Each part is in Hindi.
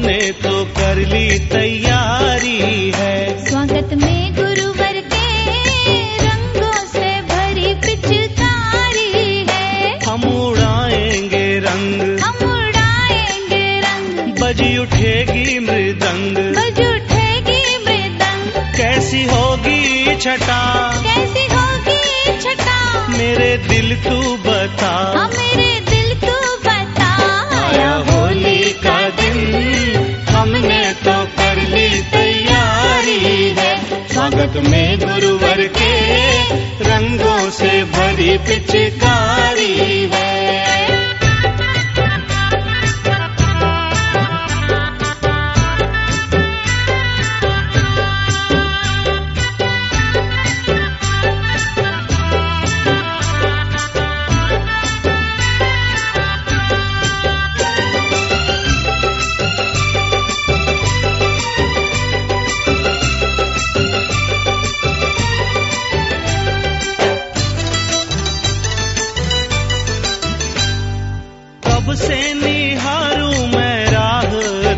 हमने तो कर ली तैयारी है। स्वागत में गुरुवर के रंगों से भरी पिचकारी है। हम उड़ाएँगे रंग। हम उड़ाएँगे रंग। बजी उठेगी मृदंग। बज उठेगी मृदंग। कैसी होगी छटा? कैसी होगी छटा? मेरे दिल तू बता। हाँ मेरे स्वागत में गुरुवर के रंगों से भरी पिचकारी है। कब से निहारू मैं राह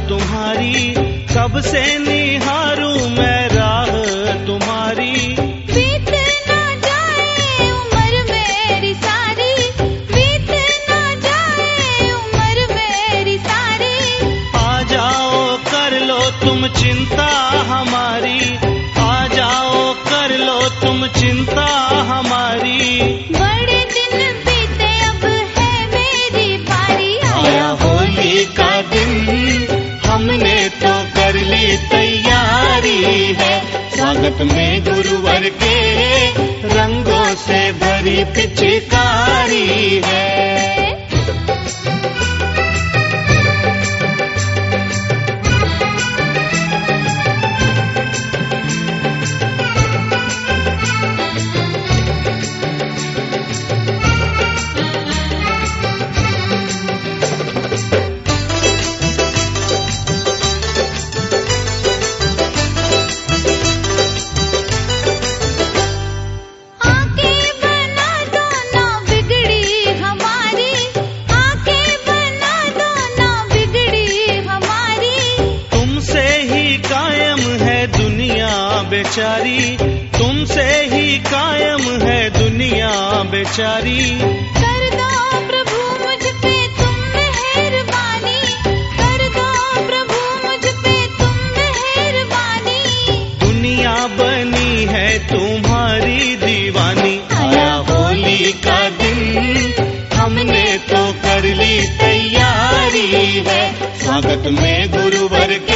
तुम्हारी? कब से निहारू मैं राह तुम्हारी? बीत ना जाए उम्र मेरी सारी। बीत ना जाए उम्र मेरी सारी। आ जाओ कर लो तुम चिंता हमारी। आ जाओ कर लो तुम चिंता हमारी। स्वागत में गुरुवर के रंगों से भरी पिचकारी है। बेचारी तुमसे ही कायम है दुनिया बेचारी। कर दो प्रभु मुझ पे तुम मेहरबानी। कर दो प्रभु मुझ पे तुम मेहरबानी। दुनिया बनी है तुम्हारी दीवानी। आया होली का दिन हमने तो कर ली तैयारी है। स्वागत में गुरुवर के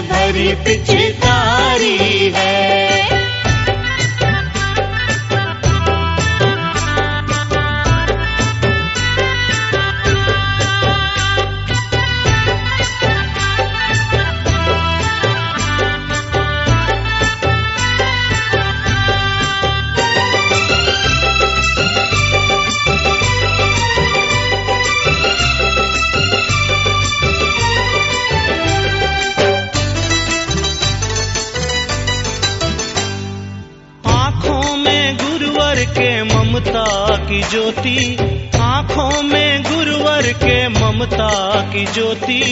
भरी पिचकारी है। गुरुवर के ममता की ज्योति आँखों में गुरुवर के ममता की ज्योति।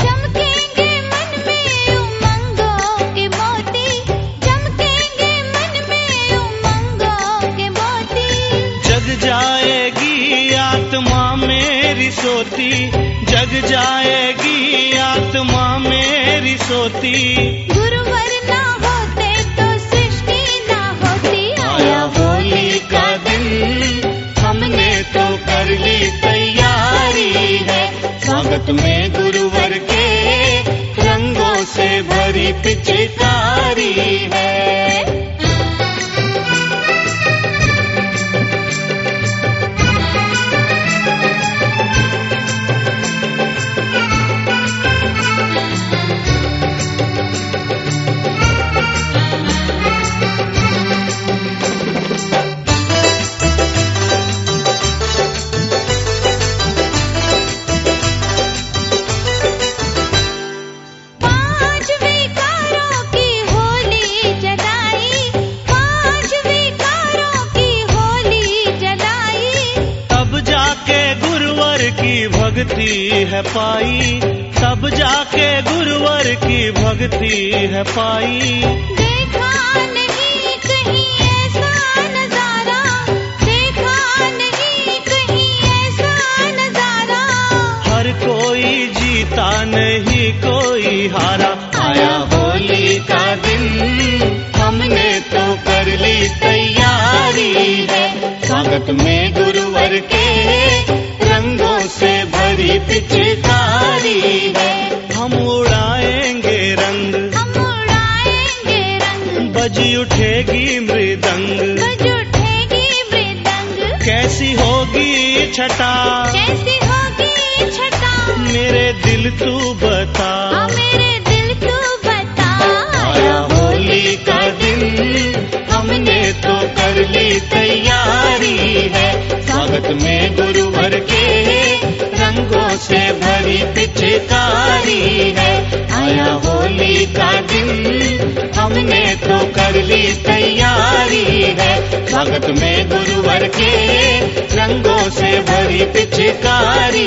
चमकेंगे मन में उमंगों के मोती चमकेंगे मन में उमंगों के मोती। जग जाएगी आत्मा मेरी सोती जग जाएगी आत्मा मेरी सोती। गुरुवर ना होते तो कर ली तैयारी है। स्वागत में गुरुवर के रंगों से भरी पिचकारी है। की भक्ति है पाई तब जाके गुरुवर की भक्ति है पाई। नहीं कहीं ऐसा नज़ारा देखा नहीं कहीं ऐसा नज़ारा। हर कोई जीता नहीं कोई हारा। आया होली का दिन हमने तो कर ली तैयारी है। स्वागत में गुरुवर के भरी पिचकारी है। हम उड़ाएँगे रंग। हम उड़ाएँगे रंग। बजी उठेगी मृदंग। बज उठेगी मृदंग। कैसी होगी छटा? कैसी होगी छटा? मेरे दिल तू बता। हाँ मेरे दिल तू बता। आया होली का दिन। हमने तो कर ली तैयारी है। स्वागत में गुरुवर। भरी पिचकारी है। आया होली का दिन, हमने तो कर ली तैयारी है। भगत में गुरुवर के रंगों से भरी पिचकारी